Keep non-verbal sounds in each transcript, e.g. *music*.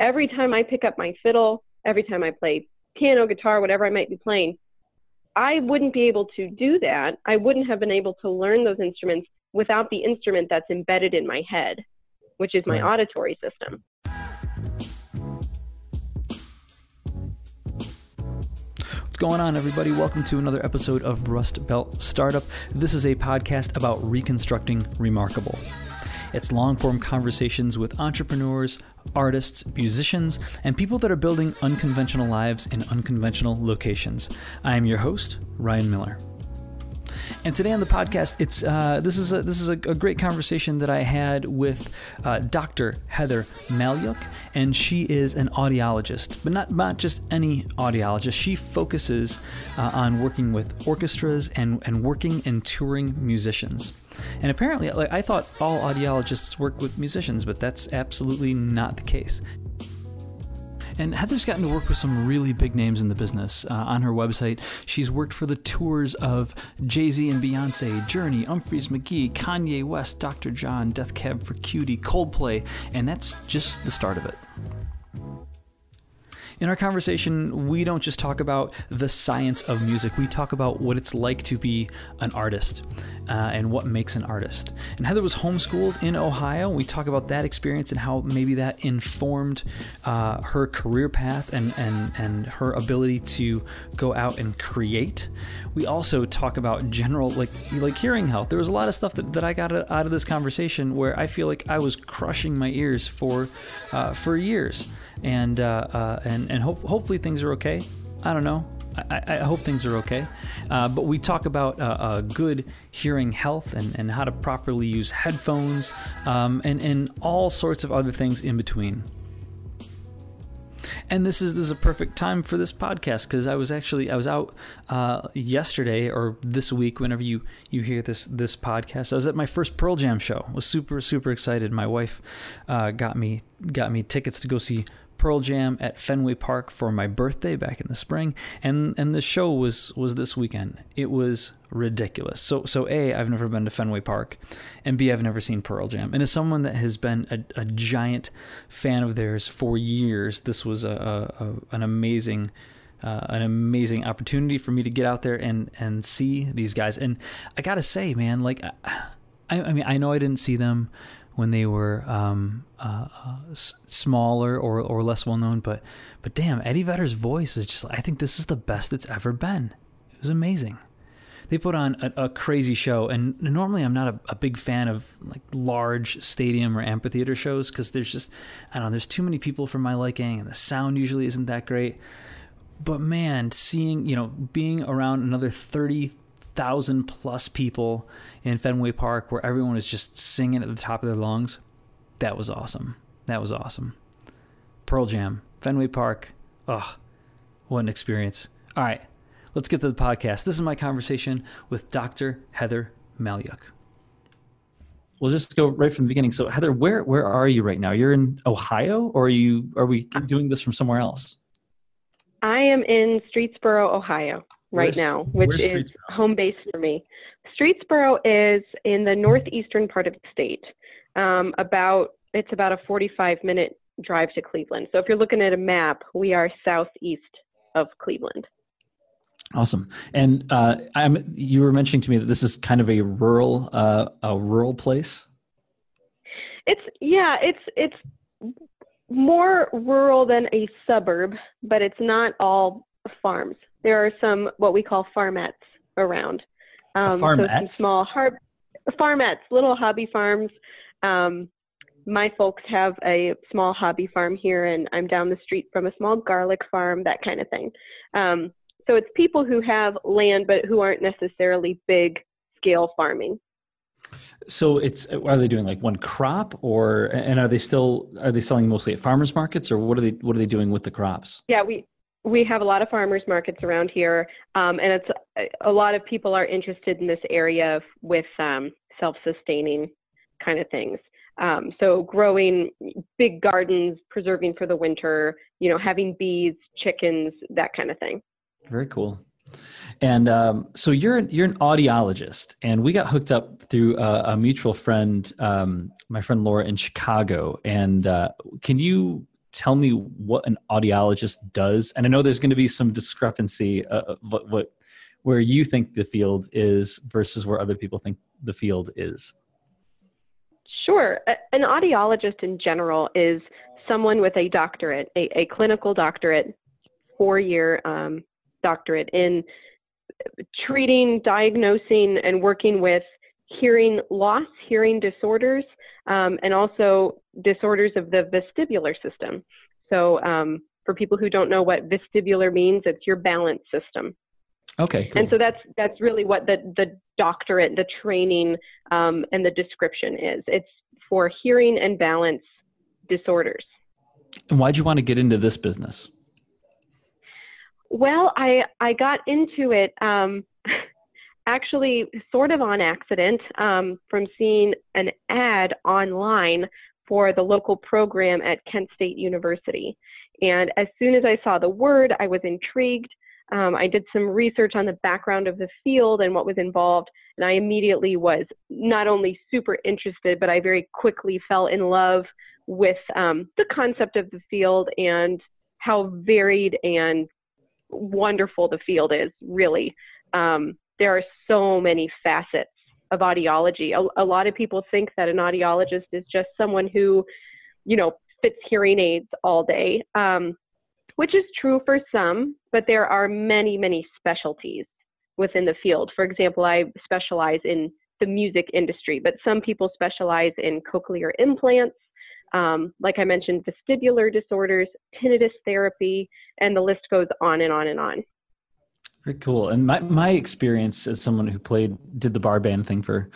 every time I pick up my fiddle, every time I play piano, guitar, whatever I might be playing, I wouldn't be able to do that. I wouldn't have been able to learn those instruments without the instrument that's embedded in my head, which is my auditory system. What's going on, everybody? Welcome to another episode of Rust Belt Startup. This is a podcast about reconstructing remarkable. It's long form conversations with entrepreneurs, artists, musicians, and people that are building unconventional lives in unconventional locations. I am your host, Ryan Miller. And today on the podcast, it's uh, this is a, this is a, a, great conversation that I had with uh, Dr. Heather Malyuk, and she is an audiologist, but not not just any audiologist. She focuses uh, on working with orchestras and and working and touring musicians. And apparently, like I thought all audiologists work with musicians, but that's absolutely not the case. And Heather's gotten to work with some really big names in the business. Uh, on her website, she's worked for the tours of Jay Z and Beyonce, Journey, Umphrey's McGee, Kanye West, Dr. John, Death Cab for Cutie, Coldplay, and that's just the start of it. In our conversation, we don't just talk about the science of music, we talk about what it's like to be an artist uh, and what makes an artist. And Heather was homeschooled in Ohio. We talk about that experience and how maybe that informed uh, her career path and, and, and her ability to go out and create. We also talk about general, like, like hearing health. There was a lot of stuff that, that I got out of this conversation where I feel like I was crushing my ears for, uh, for years and uh, uh, and and hope, hopefully things are okay. I don't know. I, I hope things are okay. Uh, but we talk about uh, uh, good hearing health and, and how to properly use headphones um, and, and all sorts of other things in between. And this is this is a perfect time for this podcast because I was actually I was out uh, yesterday or this week whenever you you hear this this podcast I was at my first Pearl Jam show was super super excited my wife uh, got me got me tickets to go see Pearl Jam at Fenway Park for my birthday back in the spring, and and the show was was this weekend. It was ridiculous. So so a I've never been to Fenway Park, and b I've never seen Pearl Jam. And as someone that has been a, a giant fan of theirs for years, this was a, a an amazing. Uh, an amazing opportunity for me to get out there and and see these guys. And I gotta say, man, like I, I mean, I know I didn't see them when they were um, uh, uh, smaller or, or less well known. But but damn, Eddie Vedder's voice is just. I think this is the best it's ever been. It was amazing. They put on a, a crazy show, and normally I'm not a, a, big fan of like large stadium or amphitheater shows because there's just I don't know. There's too many people for my liking, and the sound usually isn't that great. But man, seeing you know being around another thirty thousand plus people in Fenway Park where everyone was just singing at the top of their lungs. That was awesome. That was awesome. Pearl Jam, Fenway Park. Oh, what an experience. All right, let's get to the podcast. This is my conversation with Dr. Heather Malyuk. We'll just go right from the beginning. So, Heather, where where are you right now? You're in Ohio, or are you are we doing this from somewhere else? I am in Streetsboro, Ohio right where's, now, which is home base for me. Streetsboro is in the northeastern part of the state. Um, about it's about a 45 minute drive to Cleveland. So if you're looking at a map, we are southeast of Cleveland. Awesome. And uh, I'm, you were mentioning to me that this is kind of a rural, uh, a rural place. It's yeah, it's it's more rural than a suburb, but it's not all farms there are some what we call farmettes around. Um, farmettes? So some small har- farmettes, little hobby farms. Um, my folks have a small hobby farm here, and I'm down the street from a small garlic farm, that kind of thing. Um, so it's people who have land, but who aren't necessarily big scale farming. So it's are they doing like one crop, or and are they still are they selling mostly at farmers markets, or what are they what are they doing with the crops? Yeah, we we have a lot of farmers markets around here, um, and it's a lot of people are interested in this area with um, self-sustaining kind of things. Um, so growing big gardens, preserving for the winter, you know, having bees, chickens, that kind of thing. Very cool. And um, so you're you're an audiologist, and we got hooked up through a, a mutual friend, um, my friend Laura in Chicago. And uh, can you tell me what an audiologist does? And I know there's going to be some discrepancy uh, what, what where you think the field is versus where other people think the field is. Sure. An audiologist in general is someone with a doctorate, a, a clinical doctorate, four year um, doctorate in treating, diagnosing, and working with hearing loss, hearing disorders, um, and also disorders of the vestibular system. So, um, for people who don't know what vestibular means, it's your balance system. Okay. Cool. And so that's that's really what the the doctorate, the training, um, and the description is. It's for hearing and balance disorders. And why'd you want to get into this business? Well, I I got into it um, *laughs* actually sort of on accident um, from seeing an ad online for the local program at Kent State University. And as soon as I saw the word, I was intrigued. Um, I did some research on the background of the field and what was involved, and I immediately was not only super interested, but I very quickly fell in love with um, the concept of the field and how varied and wonderful the field is, really. Um, there are so many facets of audiology. A, a, lot of people think that an audiologist is just someone who, you know, fits hearing aids all day, um, which is true for some, but there are many, many specialties within the field. For example, I specialize in the music industry, but some people specialize in cochlear implants. Um, like I mentioned, vestibular disorders, tinnitus therapy, and the list goes on and on and on. Very cool. And my, my experience as someone who played, did the bar band thing for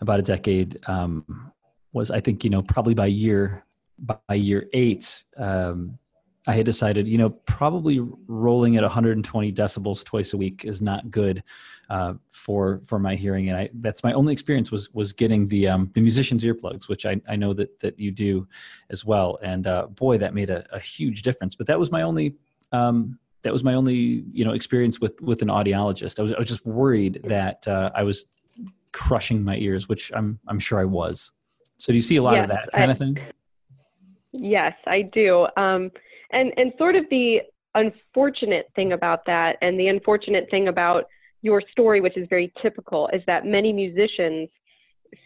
about a decade, um, was I think, you know, probably by year, by year eight, um, I had decided, you know, probably rolling at 120 decibels twice a week is not good uh, for for my hearing, and I that's my only experience was was getting the um, the musician's earplugs, which I, I know that that you do as well, and uh, boy, that made a, a huge difference. But that was my only um, that was my only you know experience with with an audiologist. I was I was just worried that uh, I was crushing my ears, which I'm I'm sure I was. So do you see a lot yes, of that kind I, of thing? Yes, I do. Um, and and sort of the unfortunate thing about that, and the unfortunate thing about your story, which is very typical, is that many musicians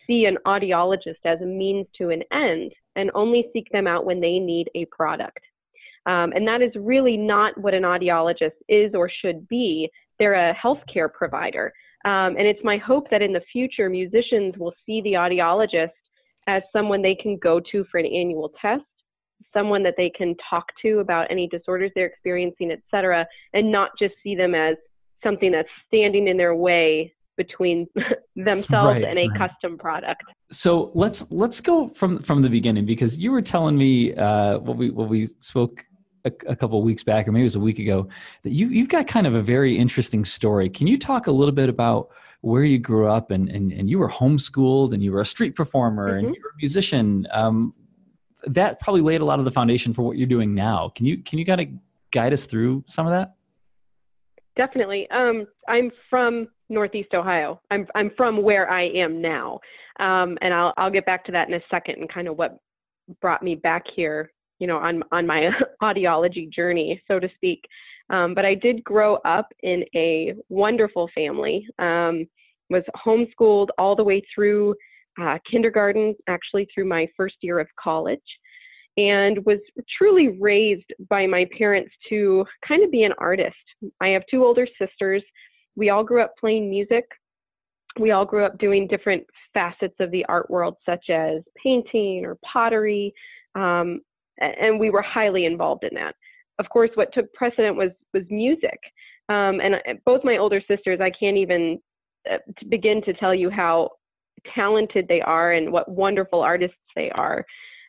see an audiologist as a means to an end and only seek them out when they need a product. Um, and that is really not what an audiologist is or should be. They're a healthcare provider. Um, and it's my hope that in the future, musicians will see the audiologist as someone they can go to for an annual test, someone that they can talk to about any disorders they're experiencing, et cetera, and not just see them as something that's standing in their way between *laughs* themselves right, and a right. custom product. So let's let's go from from the beginning because you were telling me uh, what we what we spoke a, a couple weeks back, or maybe it was a week ago, that you you've got kind of a very interesting story. Can you talk a little bit about where you grew up and and, and you were homeschooled and you were a street performer mm-hmm. and you were a musician? Um, that probably laid a lot of the foundation for what you're doing now. Can you can you kind of guide us through some of that? Definitely. Um, I'm from Northeast Ohio. I'm I'm from where I am now, um, and I'll I'll get back to that in a second and kind of what brought me back here you know, on on my *laughs* audiology journey, so to speak. Um, but I did grow up in a wonderful family. Um, was homeschooled all the way through uh, kindergarten, actually through my first year of college, and was truly raised by my parents to kind of be an artist. I have two older sisters. We all grew up playing music. We all grew up doing different facets of the art world, such as painting or pottery, um, and we were highly involved in that. Of course, what took precedent was was music, um, and both my older sisters, I can't even uh, begin to tell you how talented they are and what wonderful artists they are.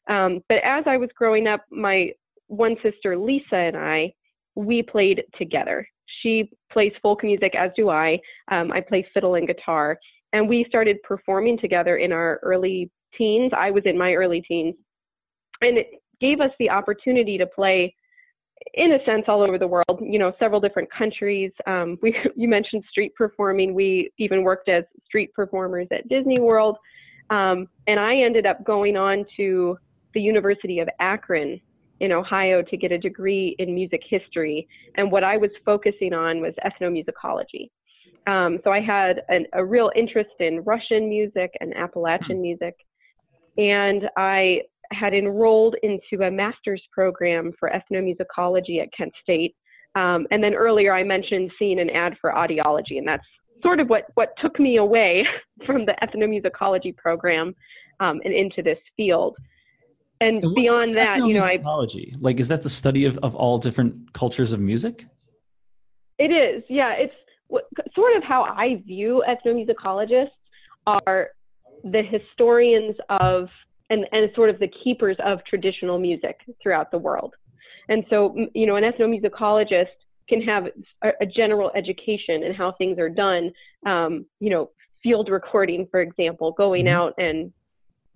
Um, but as I was growing up, my one sister Lisa and I, we played together. She plays folk music, as do I. Um, I play fiddle and guitar, and we started performing together in our early teens. I was in my early teens, and gave us the opportunity to play in a sense all over the world you know several different countries. Um, we *laughs* you mentioned street performing. We even worked as street performers at disney world. Um, and i ended up going on to the university of akron in Ohio to get a degree in music history, and what I was focusing on was ethnomusicology. Um, so I had an, a real interest in Russian music and Appalachian music, and I had enrolled into a master's program for ethnomusicology at Kent State. Um, and then earlier I mentioned seeing an ad for audiology, and that's sort of what, what took me away *laughs* from the ethnomusicology program um, and into this field. And, and beyond that, you know, I like is that the study of, of all different cultures of music? It is, yeah. It's sort of how I view ethnomusicologists are the historians of and, and sort of the keepers of traditional music throughout the world. And so, you know, an ethnomusicologist can have a, a general education in how things are done. Um, you know, field recording, for example, going mm-hmm. out and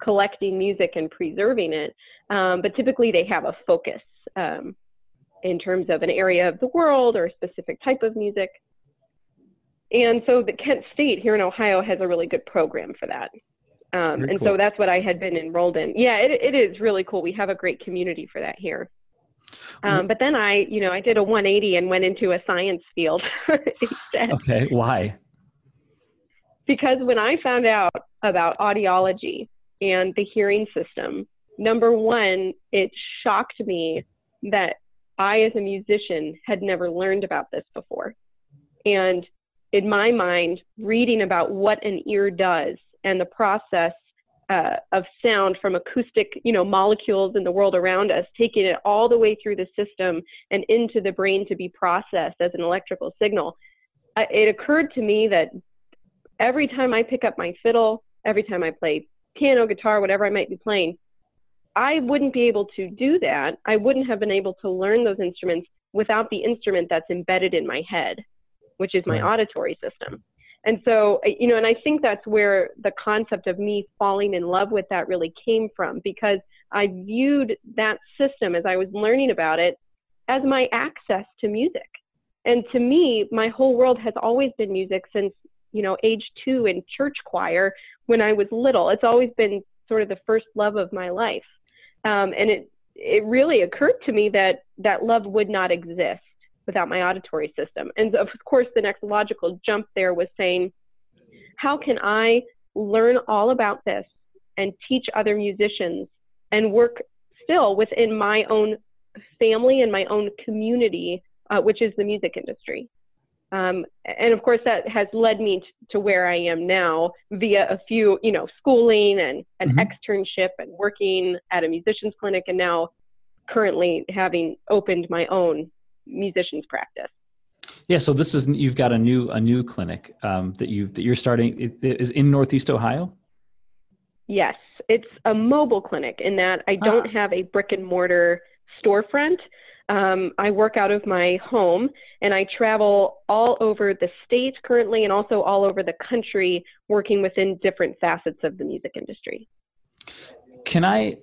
collecting music and preserving it. Um, but typically, they have a focus um, in terms of an area of the world or a specific type of music. And so, the Kent State here in Ohio has a really good program for that. Um, and cool. so that's what I had been enrolled in. Yeah, it, it is really cool. We have a great community for that here. Um, but then I, you know, I did a 180 and went into a science field *laughs* instead. Okay, why? Because when I found out about audiology and the hearing system, number one, it shocked me that I, as a musician, had never learned about this before. And in my mind, reading about what an ear does and the process uh, of sound from acoustic, you know, molecules in the world around us, taking it all the way through the system and into the brain to be processed as an electrical signal. I, it occurred to me that every time I pick up my fiddle, every time I play piano, guitar, whatever I might be playing, I wouldn't be able to do that. I wouldn't have been able to learn those instruments without the instrument that's embedded in my head, which is my auditory system. And so, you know, and I think that's where the concept of me falling in love with that really came from because I viewed that system as I was learning about it as my access to music. And to me, my whole world has always been music since, you know, age two in church choir when I was little. It's always been sort of the first love of my life. Um, and it, it really occurred to me that that love would not exist without my auditory system. And of course, the next logical jump there was saying, how can I learn all about this and teach other musicians and work still within my own family and my own community, uh, which is the music industry? Um, and of course, that has led me t- to where I am now via a few, you know, schooling and an mm-hmm. externship and working at a musician's clinic, and now currently having opened my own musicians practice. Yeah, so this is you've got a new a new clinic um, that you that you're starting it, it is in Northeast Ohio. Yes, it's a mobile clinic in that I don't ah. have a brick and mortar storefront. Um, I work out of my home and I travel all over the state currently and also all over the country working within different facets of the music industry. Can I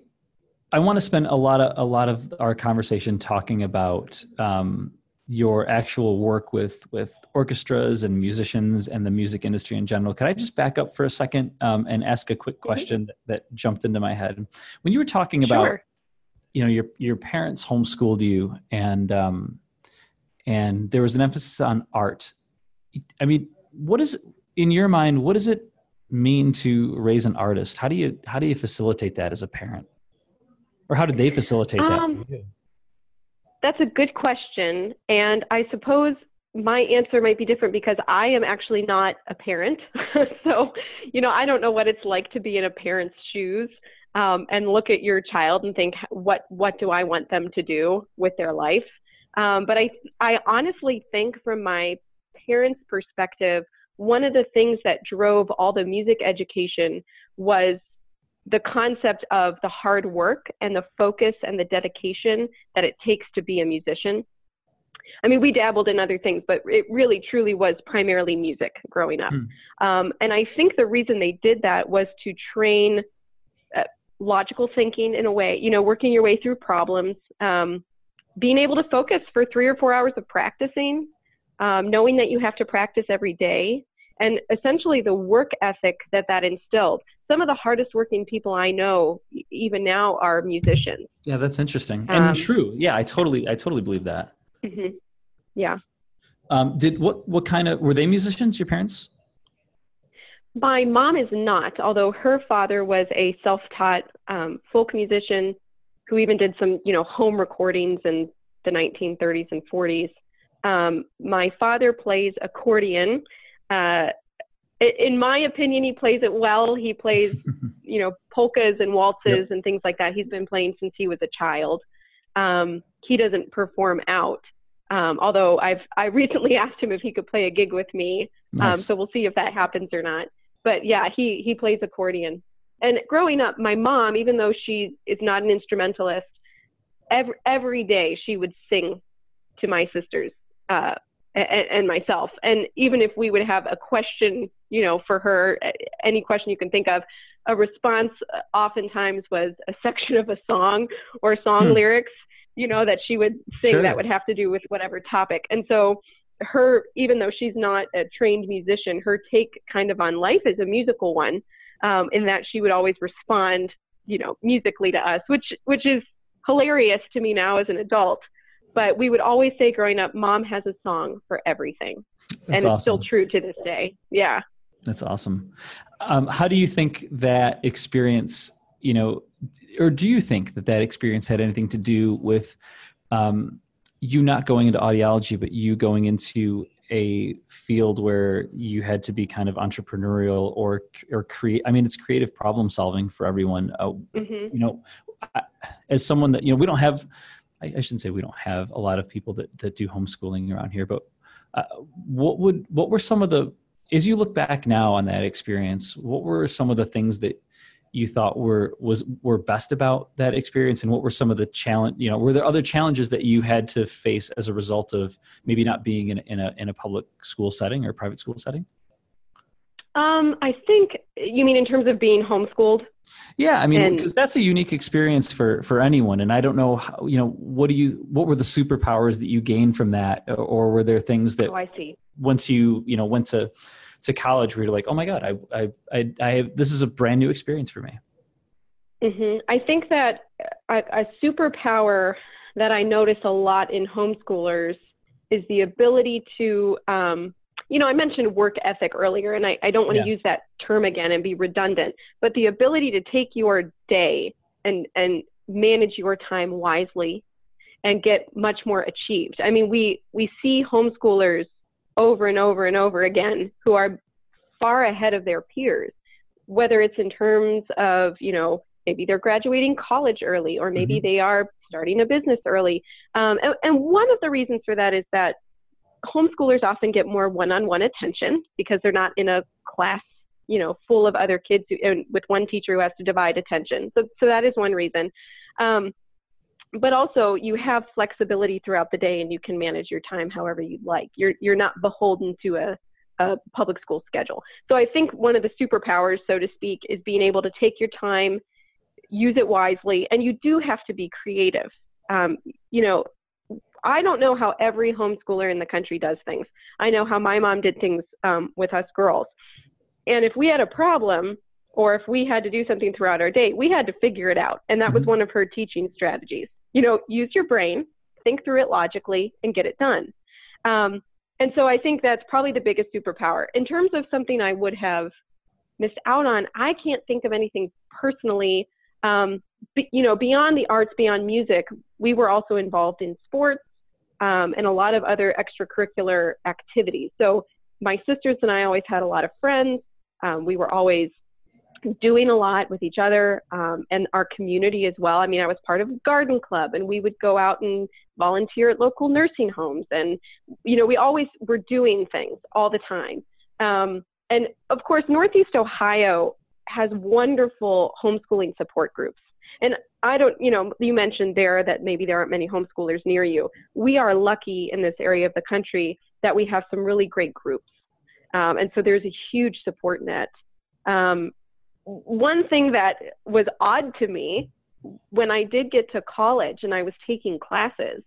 I want to spend a lot of a lot of our conversation talking about um, your actual work with with orchestras and musicians and the music industry in general. Could I just back up for a second um, and ask a quick question that, that, jumped into my head when you were talking about sure. you know your your parents homeschooled you and um, and there was an emphasis on art. I mean, what is in your mind? What does it mean to raise an artist? How do you how do you facilitate that as a parent? Or how did they facilitate that um, that's a good question. And i suppose my answer might be different because i am actually not a parent. *laughs* So you know i don't know what it's like to be in a parent's shoes um, and look at your child and think what what do i want them to do with their life? Um, but i i honestly think from my parents perspective one of the things that drove all the music education was the concept of the hard work and the focus and the dedication that it takes to be a musician. I mean, we dabbled in other things, but it really truly was primarily music growing up. Mm. Um, and I think the reason they did that was to train uh, logical thinking in a way, you know, working your way through problems, um, being able to focus for three or four hours of practicing, um, knowing that you have to practice every day, and essentially the work ethic that that instilled some of the hardest working people I know, even now, are musicians. Yeah, that's interesting and um, true. Yeah, I totally, I totally believe that. Mm-hmm. Yeah. Um, did what? What kind of were they musicians? Your parents? My mom is not, although her father was a self-taught um, folk musician who even did some, you know, home recordings in the 1930s and 40s. Um, my father plays accordion. Uh, in my opinion, he plays it well. He plays, *laughs* you know, polkas and waltzes yep. and things like that. He's been playing since he was a child. Um, he doesn't perform out. Um, although I've I recently *laughs* asked him if he could play a gig with me, um, so we'll see if that happens or not. But yeah, he he plays accordion. And growing up, my mom, even though she is not an instrumentalist, every every day she would sing to my sisters uh, and, and myself. And even if we would have a question, you know, for her, any question you can think of, a response oftentimes was a section of a song or song hmm. lyrics, you know, that she would sing sure. that would have to do with whatever topic. And so her, even though she's not a trained musician, her take kind of on life is a musical one, um, in that she would always respond, you know, musically to us, which which is hilarious to me now as an adult but we would always say growing up, mom has a song for everything. That's and it's still true to this day. Yeah. That's awesome. Um, how do you think that experience, you know, or do you think that that experience had anything to do with um, you not going into audiology, but you going into a field where you had to be kind of entrepreneurial or or create? I mean, it's creative problem solving for everyone. Uh, mm-hmm. You know, as someone that you know, we don't have I, I, shouldn't say we don't have a lot of people that, that do homeschooling around here, but uh, what would what were some of the as you look back now on that experience, what were some of the things that you thought were was were best about that experience? And what were some of the challenge you know were there other challenges that you had to face as a result of maybe not being in, in a in a public school setting or private school setting um, I think you mean in terms of being homeschooled. Yeah, I mean, because that's a unique experience for for anyone, and I don't know, how, you know, what do you, what were the superpowers that you gained from that, or were there things that? Oh, I see. Once you, you know, went to to college, where you're like, oh my god, I, I, I, I have this is a brand new experience for me. Mm-hmm. I think that a, a superpower that I notice a lot in homeschoolers is the ability to um, you know, I mentioned work ethic earlier, and I, I don't want to yeah. use that term again and be redundant, but the ability to take your day and, and manage your time wisely and get much more achieved. I mean, we, we see homeschoolers over and over and over again who are far ahead of their peers, whether it's in terms of, you know, maybe they're graduating college early or maybe mm-hmm. they are starting a business early. Um, and, and one of the reasons for that is that homeschoolers often get more one-on-one attention because they're not in a class you know full of other kids who, and with one teacher who has to divide attention so so that is one reason um, but also you have flexibility throughout the day and you can manage your time however you'd like you're you're not beholden to a a public school schedule. So I think one of the superpowers, so to speak, is being able to take your time, use it wisely, and you do have to be creative. Um, you know, I don't know how every homeschooler in the country does things. I know how my mom did things um, with us girls. And if we had a problem or if we had to do something throughout our day, we had to figure it out. And that mm-hmm. was one of her teaching strategies. You know, use your brain, think through it logically, and get it done. Um, and so I think that's probably the biggest superpower. In terms of something I would have missed out on, I can't think of anything personally. Um, be, you know, beyond the arts, beyond music, we were also involved in sports um, and a lot of other extracurricular activities. So my sisters and I always had a lot of friends. Um, we were always doing a lot with each other um, and our community as well. I mean, I was part of a garden club and we would go out and volunteer at local nursing homes. And, you know, we always were doing things all the time. Um, and of course, Northeast Ohio has wonderful homeschooling support groups. And I don't, you know, you mentioned there that maybe there aren't many homeschoolers near you. We are lucky in this area of the country that we have some really great groups. Um, and so there's a huge support net. Um, one thing that was odd to me when I did get to college and I was taking classes,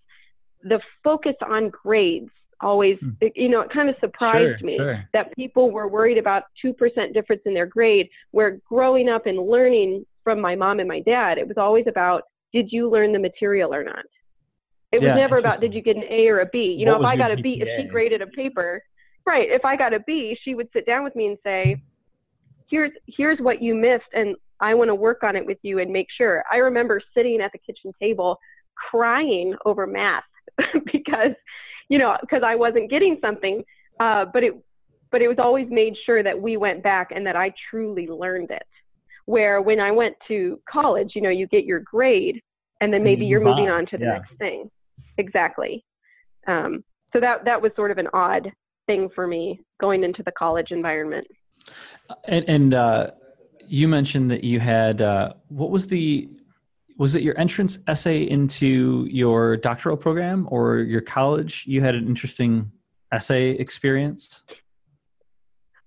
the focus on grades always, hmm. it, you know, it kind of surprised sure, me sure. that people were worried about 2% difference in their grade, where growing up and learning from my mom and my dad, it was always about, did you learn the material or not? It yeah, was never about, did you get an A or a B? You what know, if I got GPA? a B, if she graded a paper, right, if I got a B, she would sit down with me and say, here's, here's what you missed. And I want to work on it with you and make sure. I remember sitting at the kitchen table crying over math *laughs* because, you know, because I wasn't getting something. Uh, but it, but it was always made sure that we went back and that I truly learned it. Where when I went to college, you know, you get your grade and then maybe you're moving on to the yeah. next thing. Exactly. Um, so that that was sort of an odd thing for me going into the college environment. And, and uh, you mentioned that you had uh, what was the was it your entrance essay into your doctoral program or your college? You had an interesting essay experience.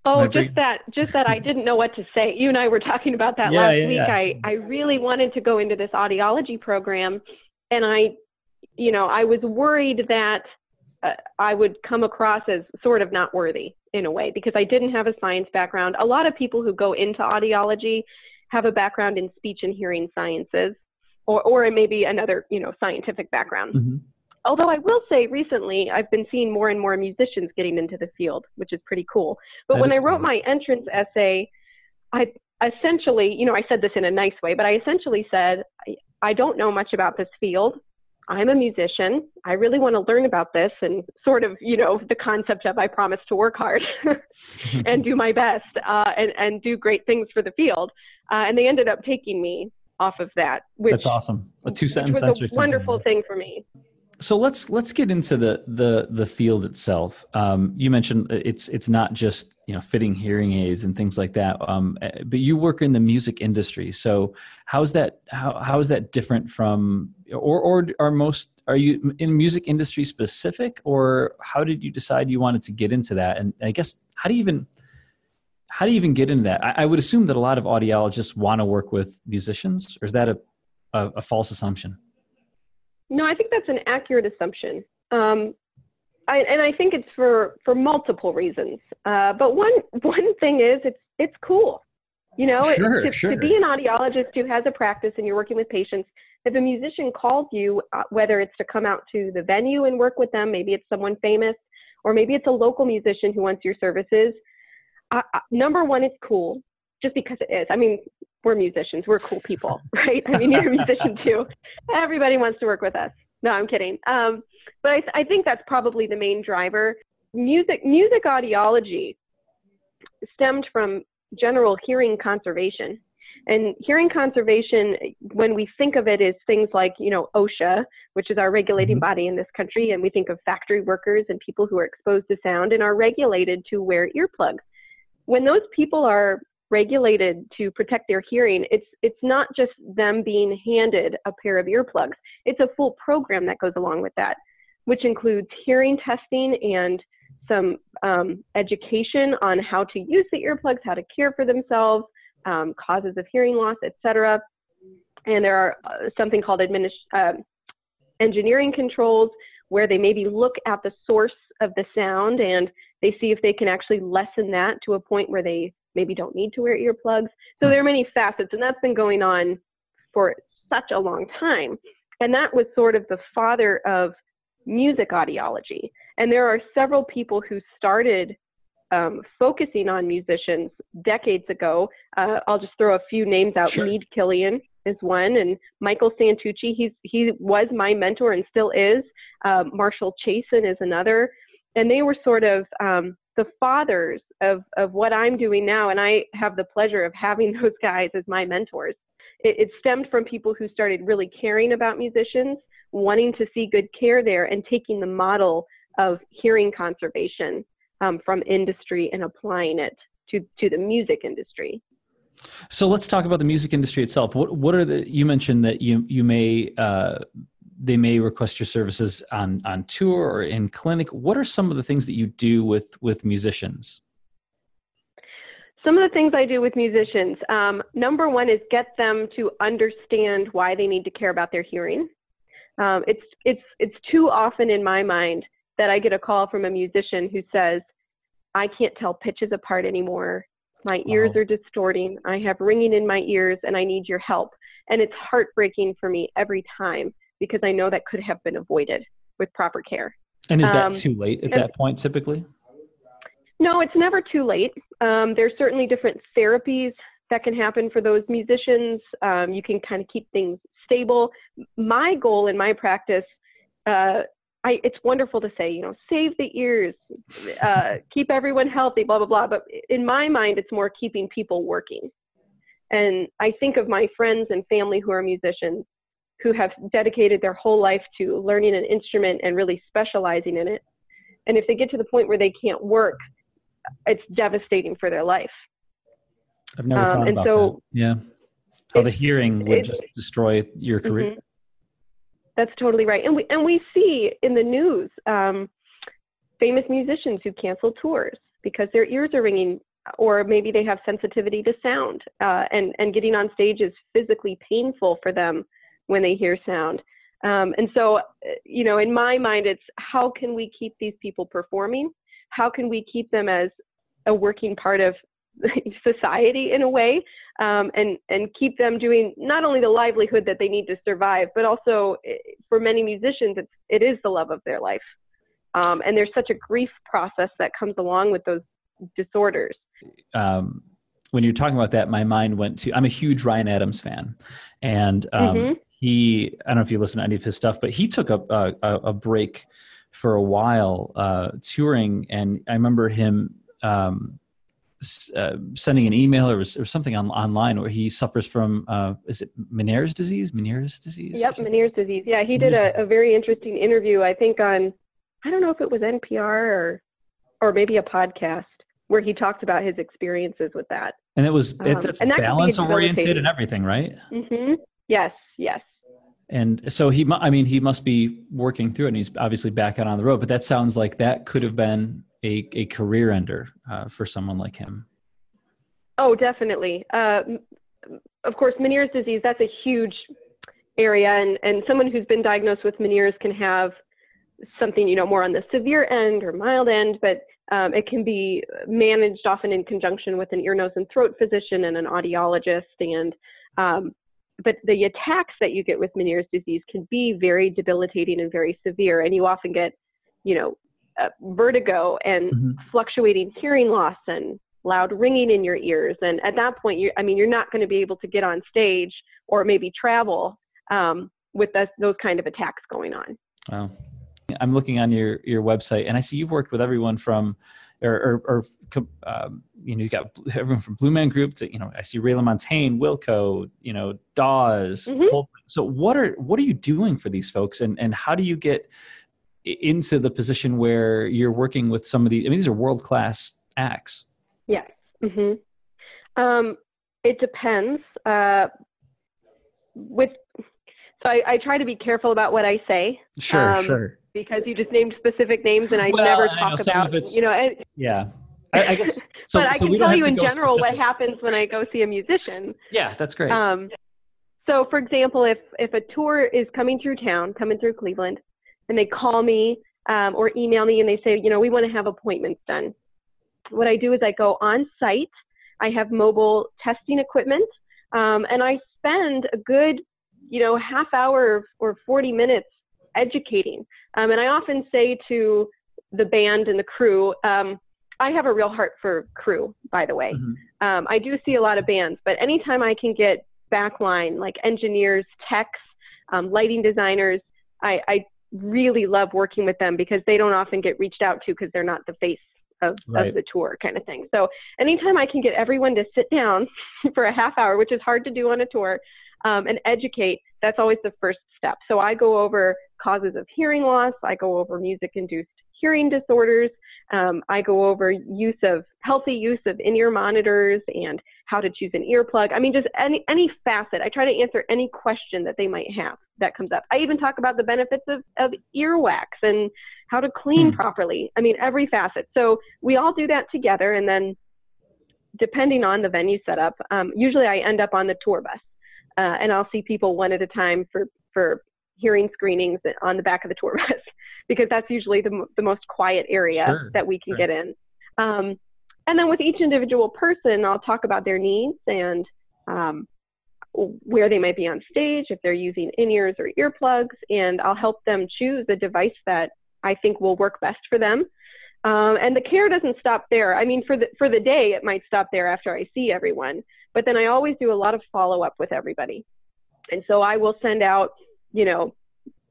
Oh, just that, just that I didn't know what to say. You and I were talking about that *laughs* yeah, last yeah, week. yeah. I, I really wanted to go into this audiology program and I, you know, I was worried that uh, I would come across as sort of not worthy in a way because I didn't have a science background. A lot of people who go into audiology have a background in speech and hearing sciences or, or maybe another, you know, scientific background. Mm-hmm. Although I will say recently, I've been seeing more and more musicians getting into the field, which is pretty cool. But That when I wrote cool. my entrance essay, I essentially, you know, I said this in a nice way, but I essentially said, I, I don't know much about this field. I'm a musician. I really want to learn about this and sort of, you know, the concept of I promise to work hard *laughs* and *laughs* do my best uh, and, and do great things for the field. Uh, and they ended up taking me off of that, which, That's awesome. A two sentence was answer. a wonderful thing for me. So let's let's get into the the the field itself. Um, you mentioned it's it's not just you know fitting hearing aids and things like that, um, but you work in the music industry. So how's that how how is that different from or or are most are you in music industry specific or how did you decide you wanted to get into that? And I guess how do you even how do you even get into that? I, I would assume that a lot of audiologists want to work with musicians, or is that a, a, a false assumption? No, I think that's an accurate assumption. Um, I, and I think it's for, for multiple reasons. Uh, but one, *laughs* one thing is it's, it's cool. You know, Sure, to, sure. to be an audiologist who has a practice and you're working with patients, if a musician calls you, uh, whether it's to come out to the venue and work with them, maybe it's someone famous, or maybe it's a local musician who wants your services. Uh, uh, number one, it's cool, just because it is. I mean, we're musicians, we're cool people, *laughs* right? I mean, you're a musician too. Everybody wants to work with us. No, I'm kidding. Um, but I, I think that's probably the main driver. Music, music audiology stemmed from general hearing conservation. And hearing conservation, when we think of it, is things like, you know, OSHA, which is our regulating Mhm. body in this country, and we think of factory workers and people who are exposed to sound and are regulated to wear earplugs. When those people are regulated to protect their hearing, it's it's not just them being handed a pair of earplugs. It's a full program that goes along with that, which includes hearing testing and some um, education on how to use the earplugs, how to care for themselves, um, causes of hearing loss, etc. And there are uh, something called administ- uh, engineering controls where they maybe look at the source of the sound and they see if they can actually lessen that to a point where they maybe don't need to wear earplugs. So there are many facets, and that's been going on for such a long time. And that was sort of the father of music audiology. And there are several people who started um, focusing on musicians decades ago. Uh, I'll just throw a few names out. Sure. Mead Killion is one, and Michael Santucci. He's he was my mentor and still is. Uh, Marshall Chasin is another, and they were sort of um, the fathers of of what I'm doing now. And I have the pleasure of having *laughs* those guys as my mentors. It, it stemmed from people who started really caring about musicians, wanting to see good care there, and taking the model of hearing conservation um, from industry and applying it to, to the music industry. So let's talk about the music industry itself. What what are the you mentioned that you you may uh, they may request your services on on tour or in clinic. What are some of the things that you do with with musicians? Some of the things I do with musicians, um, number one is get them to understand why they need to care about their hearing. Um, it's it's it's too often in my mind that I get a call from a musician who says, I can't tell pitches apart anymore. My ears wow. are distorting. I have ringing in my ears and I need your help. And it's heartbreaking for me every time because I know that could have been avoided with proper care. And is that um, too late at that point typically? No, it's never too late. Um, there's certainly different therapies that can happen for those musicians. Um, you can kind of keep things stable. My goal in my practice, uh, I, it's wonderful to say, you know, save the ears, uh, *laughs* keep everyone healthy, blah, blah, blah. But in my mind, it's more keeping people working. And I think of my friends and family who are musicians who have dedicated their whole life to learning an instrument and really specializing in it. And if they get to the point where they can't work, it's devastating for their life. I've never um, thought about so that. Yeah. How the hearing would just destroy your career. Mm-hmm. That's totally right. And we and we see in the news um, famous musicians who cancel tours because their ears are ringing or maybe they have sensitivity to sound uh, and and getting on stage is physically painful for them when they hear sound. Um, and so you know in my mind it's how can we keep these people performing? How can we keep them as a working part of *laughs* society in a way um, and and keep them doing not only the livelihood that they need to survive but also eh, for many musicians it's it is the love of their life. Um, and there's such a grief process that comes along with those disorders. Um, when you're talking about that my mind went to i'm a huge ryan adams fan. And um, mm-hmm. He i don't know if you listen to any of his stuff but he took a, a, a break for a while uh, touring and i remember him um, uh, sending an email or, was, or something on, online where he suffers from uh, is it Meniere's disease? Meniere's disease? Yep, Meniere's disease. Yeah, he did a, a, very interesting interview. I think on I don't know if it was NPR or or maybe a podcast where he talked about his experiences with that. And it was um, it's and balance oriented and everything, right? Mm-hmm. Yes, yes. And so he, I mean, he must be working through it, and he's obviously back out on the road. But that sounds like that could have been a, a career ender uh, for someone like him. Oh, definitely. Uh, of course, Meniere's disease, that's a huge area. And, and someone who's been diagnosed with Meniere's can have something, you know, more on the severe end or mild end, but um, it can be managed often in conjunction with an ear, nose, and throat physician and an audiologist. And um, but the attacks that you get with Meniere's disease can be very debilitating and very severe, and you often get, you know, uh, vertigo and mm-hmm. fluctuating hearing loss and loud ringing in your ears. And at that point, you I mean, you're not going to be able to get on stage or maybe travel um, with this, those kind of attacks going on. Wow. I'm looking on your your website, and I see you've worked with everyone from, or, or, or um, you know, you got everyone from Blue Man Group to, you know, I see Ray LaMontagne, Wilco, you know, Dawes. Mm-hmm. So what are what are you doing for these folks, and and how do you get into the position where you're working with some of these. I mean, these are world class acts. Yes. Mm-hmm. Um, it depends. Uh, with so I, I, try to be careful about what I say. Sure, um, sure. Because you just named specific names, and I well, never talk about you know. And, yeah. I, I guess. *laughs* So, but I so can tell you in general specific. what happens when I go see a musician. Yeah, that's great. Um, so, for example, if if a tour is coming through town, coming through Cleveland, and they call me um, or email me and they say, you know, we want to have appointments done. What I do is I go on site. I have mobile testing equipment, um, and I spend a good, you know, half hour or 40 minutes educating. Um, and I often say to the band and the crew, um, I have a real heart for crew, by the way. Mm-hmm. Um, I do see a lot of bands, but anytime I can get backline, like engineers, techs, um, lighting designers, I, I really love working with them because they don't often get reached out to because they're not the face of, right. of the tour kind of thing. So anytime I can get everyone to sit down *laughs* for a half hour, which is hard to do on a tour, um, and educate, that's always the first step. So I go over causes of hearing loss. I go over music induced hearing disorders. Um, I go over use of healthy use of in-ear monitors and how to choose an earplug. I mean, just any any facet. I try to answer any question that they might have that comes up. I even talk about the benefits of, of earwax and how to clean hmm. properly. I mean, every facet. So we all do that together, and then depending on the venue setup, um, usually I end up on the tour bus, uh, and I'll see people one at a time for for hearing screenings on the back of the tour *laughs* bus. because that's usually the, the most quiet area sure. that we can sure. get in. Um, and then with each individual person, I'll talk about their needs and um, where they might be on stage, if they're using in ears or earplugs, and I'll help them choose a device that I think will work best for them. Um, and the care doesn't stop there. I mean, for the for the day, it might stop there after I see everyone. But then I always do a lot of follow up with everybody, and so I will send out, you know,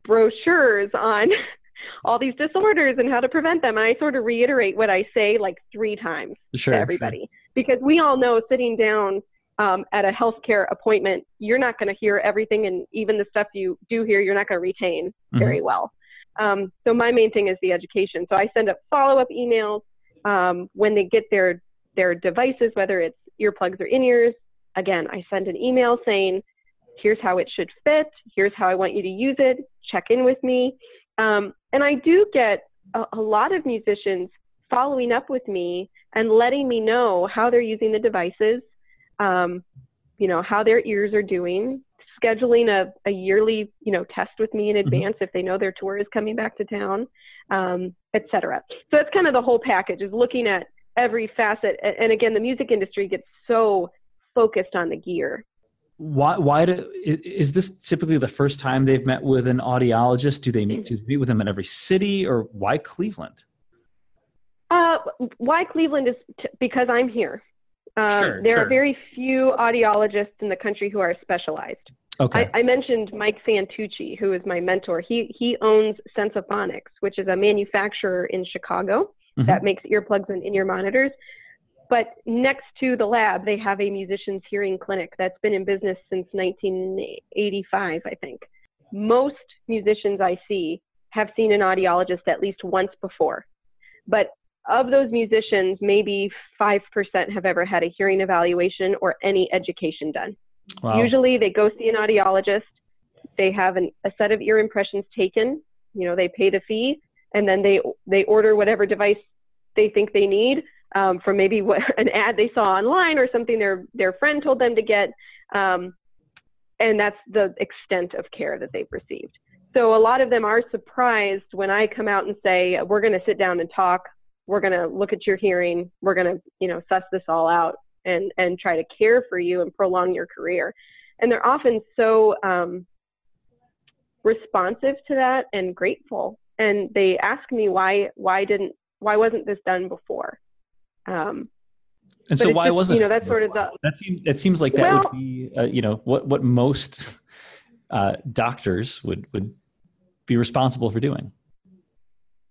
brochures on *laughs* all these disorders and how to prevent them. And I sort of reiterate what I say like three times sure, to everybody sure. because we all know sitting down um, at a healthcare appointment, you're not going to hear everything, and even the stuff you do hear, you're not going to retain mm-hmm. very well. Um, so my main thing is the education. So I send up follow-up emails um, when they get their their devices, whether it's earplugs or in-ears. Again, I send an email saying, "Here's how it should fit. Here's how I want you to use it. Check in with me." Um, and I do get a, a lot of musicians following up with me and letting me know how they're using the devices, um, you know, how their ears are doing, scheduling a, a yearly, you know, test with me in mm-hmm. advance mm-hmm. if they know their tour is coming back to town, um, et cetera. So that's kind of the whole package is looking at every facet. And again, the music industry gets so focused on the gear. Why, why do, is this typically the first time they've met with an audiologist? Do they meet, to meet with them in every city or why Cleveland? Uh, why Cleveland is t- because I'm here. Um, sure, there sure. are very few audiologists in the country who are specialized. Okay. I, I, mentioned Mike Santucci, who is my mentor. He he owns Sensaphonics, which is a manufacturer in Chicago mm-hmm. that makes earplugs and in-ear monitors. But next to the lab, they have a musician's hearing clinic that's been in business since 1985, I think. Most musicians I see have seen an audiologist at least once before. But of those musicians, maybe 5% have ever had a hearing evaluation or any education done. Wow. Usually they go see an audiologist, they have an, a set of ear impressions taken, you know, they pay the fee, and then they, they order whatever device they think they need um, from maybe what, *laughs* an ad they saw online or something their, their friend told them to get. Um, and that's the extent of care that they've received. So a lot of them are surprised when I come out and say, we're going to sit down and talk we're going to look at your hearing we're going to you know suss this all out and and try to care for you and prolong your career and they're often so um, responsive to that and grateful and they ask me why why didn't why wasn't this done before um, and so why just, wasn't you know that's sort of the that seems that seems like that well, would be uh, you know what what most *laughs* uh, doctors would would be responsible for doing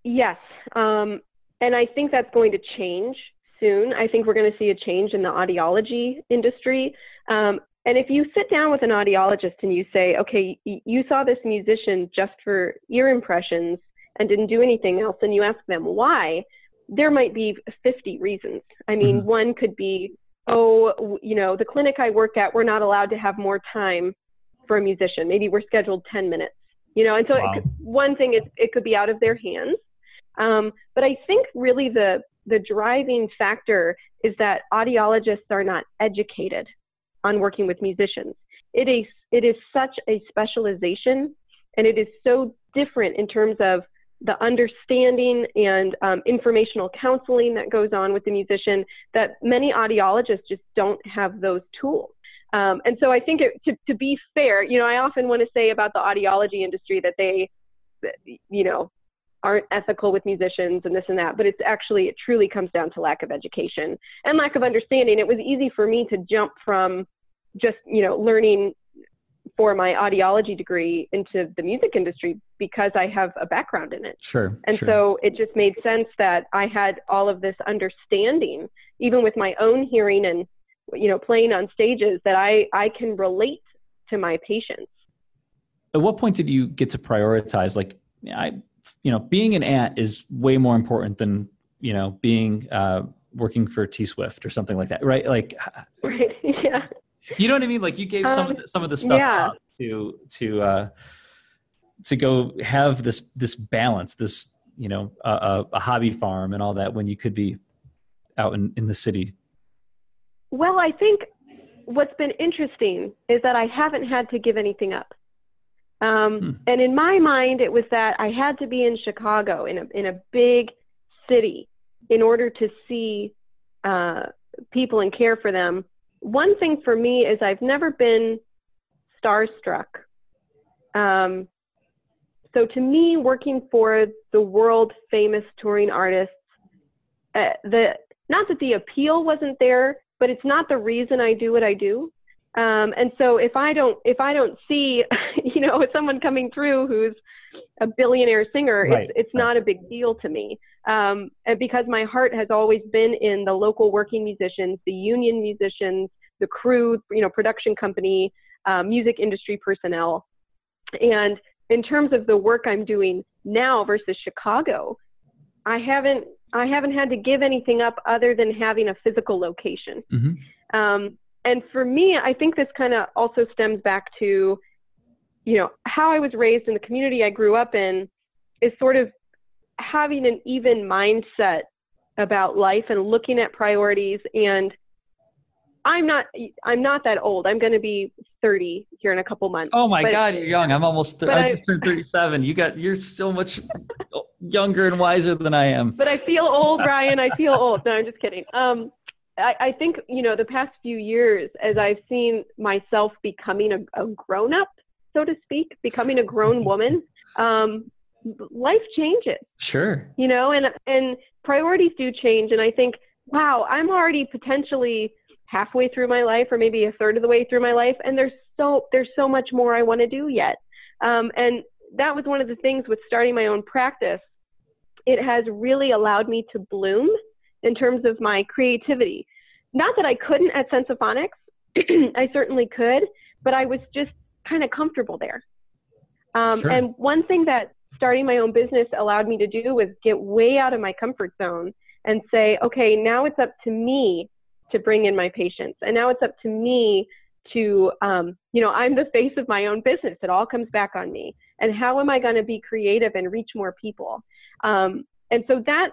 yes um, and I think that's going to change soon. I think we're going to see a change in the audiology industry. Um, and if you sit down with an audiologist and you say, okay, you saw this musician just for ear impressions and didn't do anything else, and you ask them why, there might be 50 reasons. I mean, mm-hmm. one could be, oh, you know, the clinic I work at, we're not allowed to have more time for a musician. Maybe we're scheduled 10 minutes, you know, and so wow. could, one thing is it could be out of their hands. Um, but I think really the the driving factor is that audiologists are not educated on working with musicians. It is it is such a specialization, and it is so different in terms of the understanding and um, informational counseling that goes on with the musician that many audiologists just don't have those tools. Um, and so I think it, to, to be fair, you know, I often want to say about the audiology industry that they, you know, aren't ethical with musicians and this and that, but it's actually, it truly comes down to lack of education and lack of understanding. It was easy for me to jump from just, you know, learning for my audiology degree into the music industry because I have a background in it. Sure. And sure. so it just made sense that I had all of this understanding, even with my own hearing and, you know, playing on stages that I, I can relate to my patients. At what point did you get to prioritize? Like, I you know, being an aunt is way more important than you know being uh, working for T Swift or something like that, right? Like, *laughs* right, yeah. You know what I mean? Like you gave um, some of the, some of the stuff yeah. to to uh, to go have this this balance, this you know, a, a hobby farm and all that when you could be out in, in the city. Well, I think what's been interesting is that I haven't had to give anything up. Um, hmm. And in my mind, it was that I had to be in Chicago, in a in a big city, in order to see uh, people and care for them. One thing for me is I've never been starstruck. Um, so to me, working for the world famous touring artists, uh, the not that the appeal wasn't there, but it's not the reason I do what I do. Um, and so if I don't if I don't see, *laughs* you know, someone coming through who's a billionaire singer, right. it's it's not a big deal to me. Um, and because my heart has always been in the local working musicians, the union musicians, the crew, you know, production company, uh, music industry personnel, and in terms of the work I'm doing now versus Chicago, I haven't I haven't had to give anything up other than having a physical location. Mm-hmm. Um, and for me, I think this kind of also stems back to, you know, how I was raised in the community I grew up in is sort of having an even mindset about life and looking at priorities and I'm not I'm not that old. I'm going to be 30 here in a couple months. Oh my but, god, you're young. I'm almost th- I, I just turned 37. You got you're so much *laughs* younger and wiser than I am. But I feel old, Ryan. I feel old. No, I'm just kidding. Um I, I think, you know, the past few years as I've seen myself becoming a, a grown up, so to speak, becoming a grown *laughs* woman, um life changes. Sure. You know, and and priorities do change and I think wow, I'm already potentially halfway through my life or maybe a third of the way through my life and there's so there's so much more i want to do yet um, and that was one of the things with starting my own practice it has really allowed me to bloom in terms of my creativity not that i couldn't at Sensaphonics *clears throat* i certainly could but i was just kind of comfortable there um, sure. and one thing that starting my own business allowed me to do was get way out of my comfort zone and say okay now it's up to me to bring in my patients. And now it's up to me to, um, you know, I'm the face of my own business. It all comes back on me. And how am I going to be creative and reach more people? Um, and so that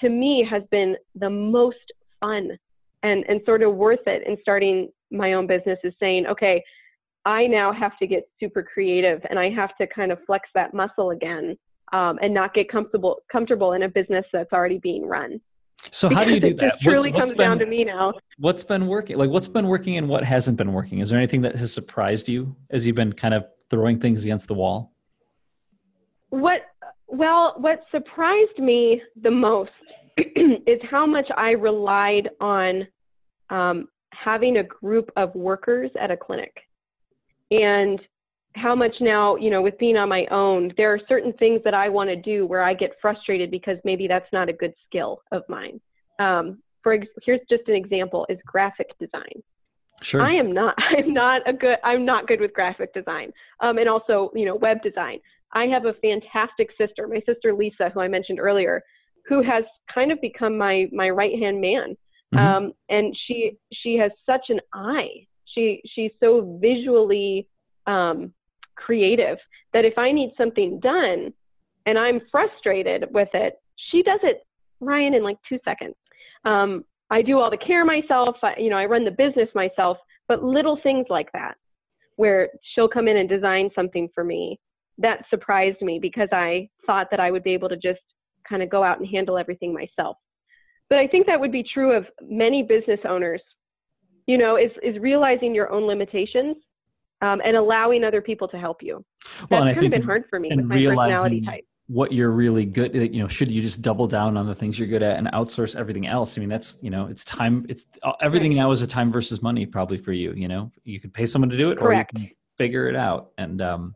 to me has been the most fun and, and sort of worth it in starting my own business is saying, okay, I now have to get super creative and I have to kind of flex that muscle again um, and not get comfortable comfortable in a business that's already being run. So how do you do that? It truly what's, what's comes been, down to me now. What's been working? Like what's been working and what hasn't been working? Is there anything that has surprised you as you've been kind of throwing things against the wall? What well, what surprised me the most *clears throat* is how much I relied on um, having a group of workers at a clinic. And how much now, you know, with being on my own, there are certain things that I want to do where I get frustrated because maybe that's not a good skill of mine. Um, for ex- here's just an example: is graphic design. Sure. I am not. *laughs* I'm not a good. I'm not good with graphic design. Um, and also, you know, web design. I have a fantastic sister, my sister Lisa, who I mentioned earlier, who has kind of become my my right hand man. Mm-hmm. Um, and she she has such an eye. She she's so visually um, creative that if I need something done and I'm frustrated with it, she does it, Ryan, in like two seconds. Um, I do all the care myself. I, you know, I run the business myself, but little things like that, where she'll come in and design something for me, that surprised me because I thought that I would be able to just kind of go out and handle everything myself. But I think that would be true of many business owners. You know, is is realizing your own limitations um, and allowing other people to help you. Well, That's kind of been hard for me with my personality type. What you're really good at, you know, should you just double down on the things you're good at and outsource everything else? I mean, that's, you know, it's time, it's uh, everything right. now is a time versus money probably for you, you know, you could pay someone to do it Correct. or you can figure it out. And, um,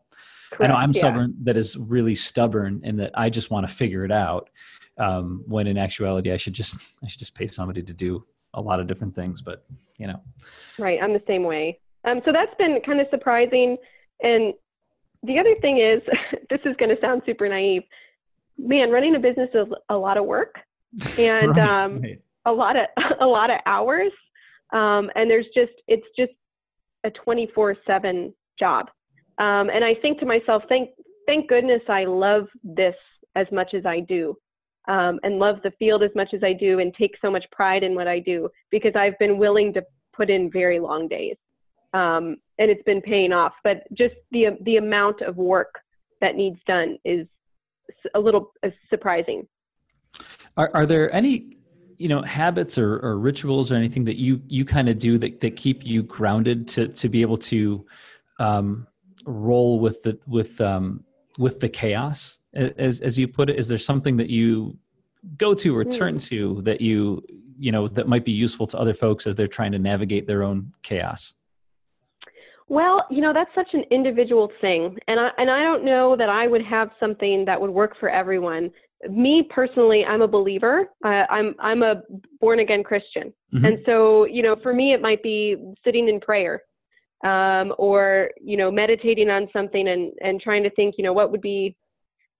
Correct, I know I'm yeah. stubborn that is really stubborn and that I just want to figure it out. Um, when in actuality, I should just, *laughs* I should just pay somebody to do a lot of different things, but you know. Right. I'm the same way. Um, so that's been kind of surprising. And the other thing is, *laughs* this is going to sound super naive. Man, running a business is a lot of work *laughs* and right, um, right. a lot of a lot of hours. Um, and there's just it's just a 24/7 job. Um, and I think to myself, thank thank goodness I love this as much as I do. Um, and love the field as much as I do and take so much pride in what I do because I've been willing to put in very long days. um, and it's been paying off. But just the the amount of work that needs done is a little uh, surprising. Are, are there any you know habits or, or rituals or anything that you you kind of do that, that keep you grounded to to be able to um, roll with the with um, with the chaos as as you put it is there something that you go to or turn hmm. to that you you know that might be useful to other folks as they're trying to navigate their own chaos well, you know, that's such an individual thing. And I, and I don't know that I would have something that would work for everyone. Me personally, I'm a believer. Uh, I'm, I'm a born again Christian. Mm-hmm. And so, you know, for me, it might be sitting in prayer um, or, you know, meditating on something and, and trying to think, you know, what would be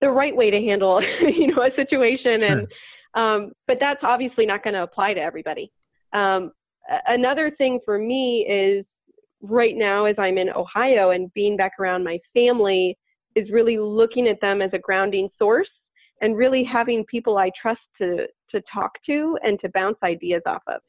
the right way to handle, *laughs* you know, a situation. Sure. And, um, but that's obviously not going to apply to everybody. Um, another thing for me is right now as I'm in Ohio and being back around my family is really looking at them as a grounding source and really having people I trust to to talk to and to bounce ideas off of.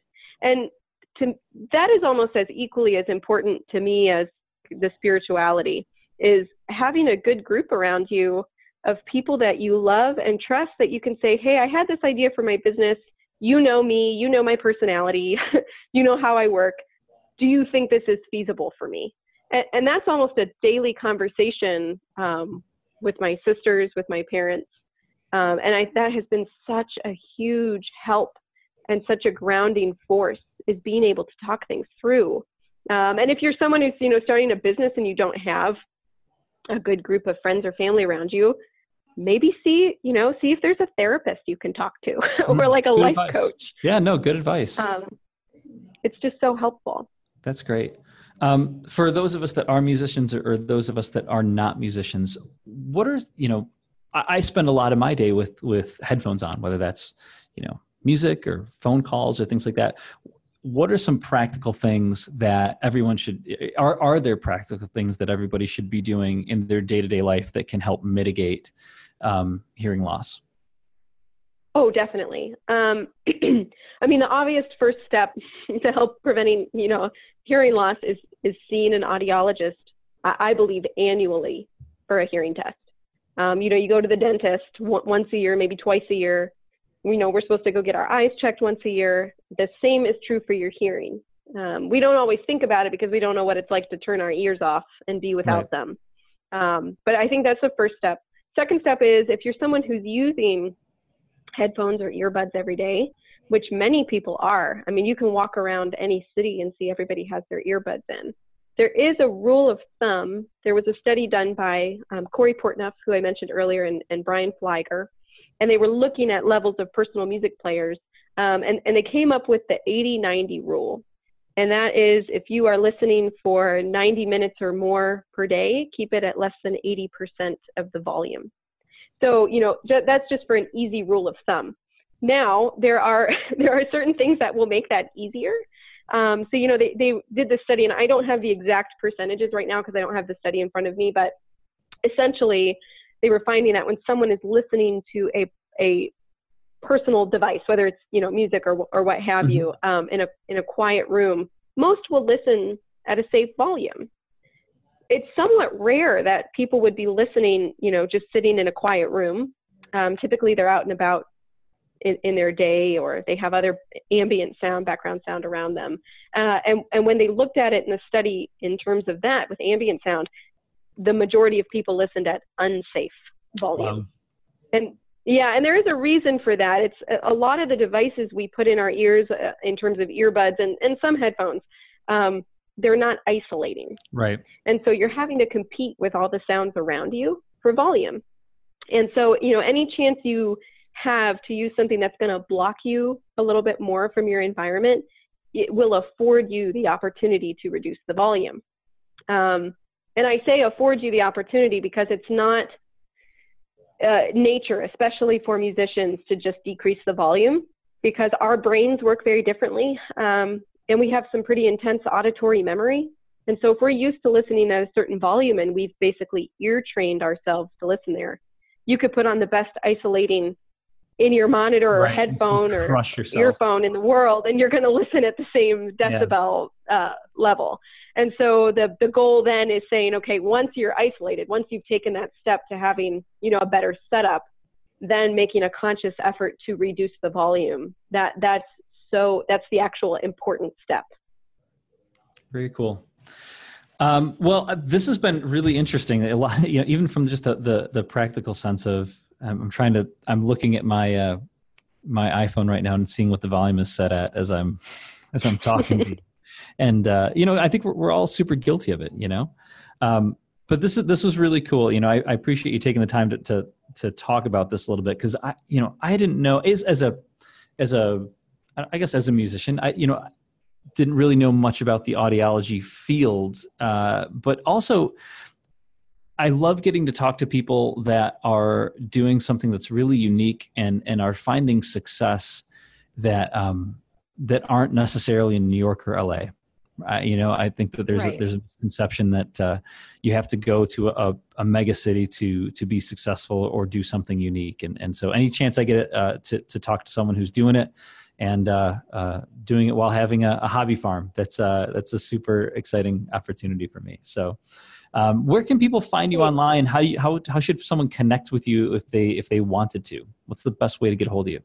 And to, that is almost as equally as important to me as the spirituality is having a good group around you of people that you love and trust that you can say, Hey, I had this idea for my business. You know me, you know my personality, *laughs* you know how I work do you think this is feasible for me? And, and that's almost a daily conversation um, with my sisters, with my parents. Um, and I, that has been such a huge help and such a grounding force is being able to talk things through. Um, and if you're someone who's, you know, starting a business and you don't have a good group of friends or family around you, maybe see, you know, see if there's a therapist you can talk to *laughs* or mm, like a good life advice. coach. Yeah, no, good advice. Um, it's just so helpful. That's great. Um, for those of us that are musicians or, or, those of us that are not musicians, what are you know? I, I, spend a lot of my day with with headphones on, whether that's you know music or phone calls or things like that. What are some practical things that everyone should are are there practical things that everybody should be doing in their day to day life that can help mitigate um, hearing loss? Oh, definitely. Um, *clears throat* I mean, the obvious first step *laughs* to help preventing, you know, hearing loss is is seeing an audiologist. I, believe annually for a hearing test. Um, you know, you go to the dentist once a year, maybe twice a year. We know we're supposed to go get our eyes checked once a year. The same is true for your hearing. Um, we don't always think about it because we don't know what it's like to turn our ears off and be without right. them. Um, but I think that's the first step. Second step is if you're someone who's using headphones or earbuds every day, which many people are. I mean, you can walk around any city and see everybody has their earbuds in. There is a rule of thumb. There was a study done by um, Cory Portnuff, who I mentioned earlier, and, and Brian Fligor, and they were looking at levels of personal music players, um, and, and they came up with the 80 90 rule. And that is if you are listening for 90 minutes or more per day, keep it at less than 80% of the volume. So, you know, that's just for an easy rule of thumb. Now, there are, *laughs* there are certain things that will make that easier. Um, so, you know, they, they did the study, and I don't have the exact percentages right now because I don't have the study in front of me, but essentially, they were finding that when someone is listening to a, a personal device, whether it's, you know, music or, or what have mm-hmm. you, um, in, a, in a quiet room, most will listen at a safe volume it's somewhat rare that people would be listening, you know, just sitting in a quiet room. Um, typically, they're out and about in, in, their day, or they have other ambient sound, background sound around them. Uh, and, and when they looked at it in the study in terms of that with ambient sound, the majority of people listened at unsafe volume. Wow. And yeah, and there is a reason for that. It's a, lot of the devices we put in our ears uh, in terms of earbuds and, and some headphones. Um, they're not isolating. Right. And so you're having to compete with all the sounds around you for volume. And so, you know, any chance you have to use something that's going to block you a little bit more from your environment, it will afford you the opportunity to reduce the volume. Um, and I say afford you the opportunity because it's not uh, nature, especially for musicians, to just decrease the volume because our brains work very differently. Um, and we have some pretty intense auditory memory. And so if we're used to listening at a certain volume and we've basically ear trained ourselves to listen there, you could put on the best isolating in-ear monitor or right. headphone or earphone in the world, and you're going to listen at the same decibel yeah. uh, level. And so the the goal then is saying, okay, once you're isolated, once you've taken that step to having you know a better setup, then making a conscious effort to reduce the volume. That that's so that's the actual important step. Very cool. Um, well, uh, this has been really interesting. A lot, *laughs* you know, even from just the the, the practical sense of, um, I'm trying to, I'm looking at my uh, my iPhone right now and seeing what the volume is set at as I'm *laughs* as I'm talking. And uh, you know, I think we're, we're, all super guilty of it. You know, um, but this is this was really cool. You know, I, I appreciate you taking the time to to to talk about this a little bit because I, you know, I didn't know as as a as a I guess as a musician, I you know didn't really know much about the audiology field, uh, but also I love getting to talk to people that are doing something that's really unique and and are finding success that um, that aren't necessarily in New York or LA. I, you know, I think that there's right. a, there's a misconception that uh, you have to go to a, a, mega city to to be successful or do something unique. And and so any chance I get uh, to to talk to someone who's doing it, and uh, uh, doing it while having a, a hobby farm. That's uh, that's a super exciting opportunity for me. So, um, where can people find you online? How you, how how should someone connect with you if they if they wanted to? What's the best way to get a hold of you?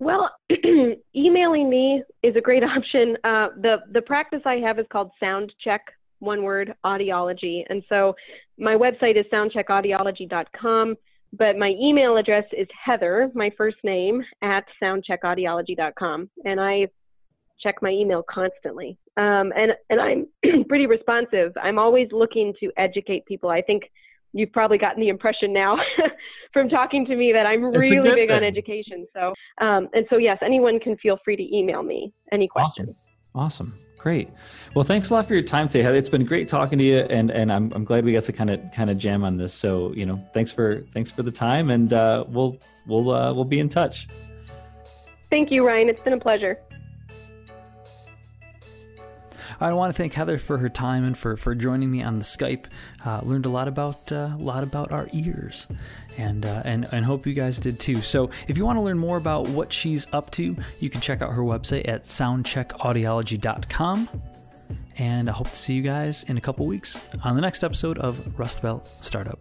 Well, *clears throat* emailing me is a great *laughs* option. Uh, the the practice I have is called Sound Check, one word, audiology, and so my website is soundcheckaudiology.com. But my email address is Heather, my first name, at soundcheckaudiology.com. And I check my email constantly. Um, and, and I'm *clears throat* pretty responsive. I'm always looking to educate people. I think you've probably gotten the impression now *laughs* from talking to me that I'm really big thing. on education. So, um, and so yes, anyone can feel free to email me any questions. Awesome. awesome. Great. Well, thanks a lot for your time today. Heather. It's been great talking to you, and and I'm I'm glad we got to kind of kind of jam on this. So you know, thanks for thanks for the time, and uh, we'll we'll uh, we'll be in touch. Thank you, Ryan. It's been a pleasure. I want to thank Heather for her time and for, for joining me on the Skype. Uh, learned a lot about uh, a lot about our ears, and uh, and and hope you guys did too. So if you want to learn more about what she's up to, you can check out her website at soundcheckaudiology.com. And I hope to see you guys in a couple weeks on the next episode of Rust Belt Startup.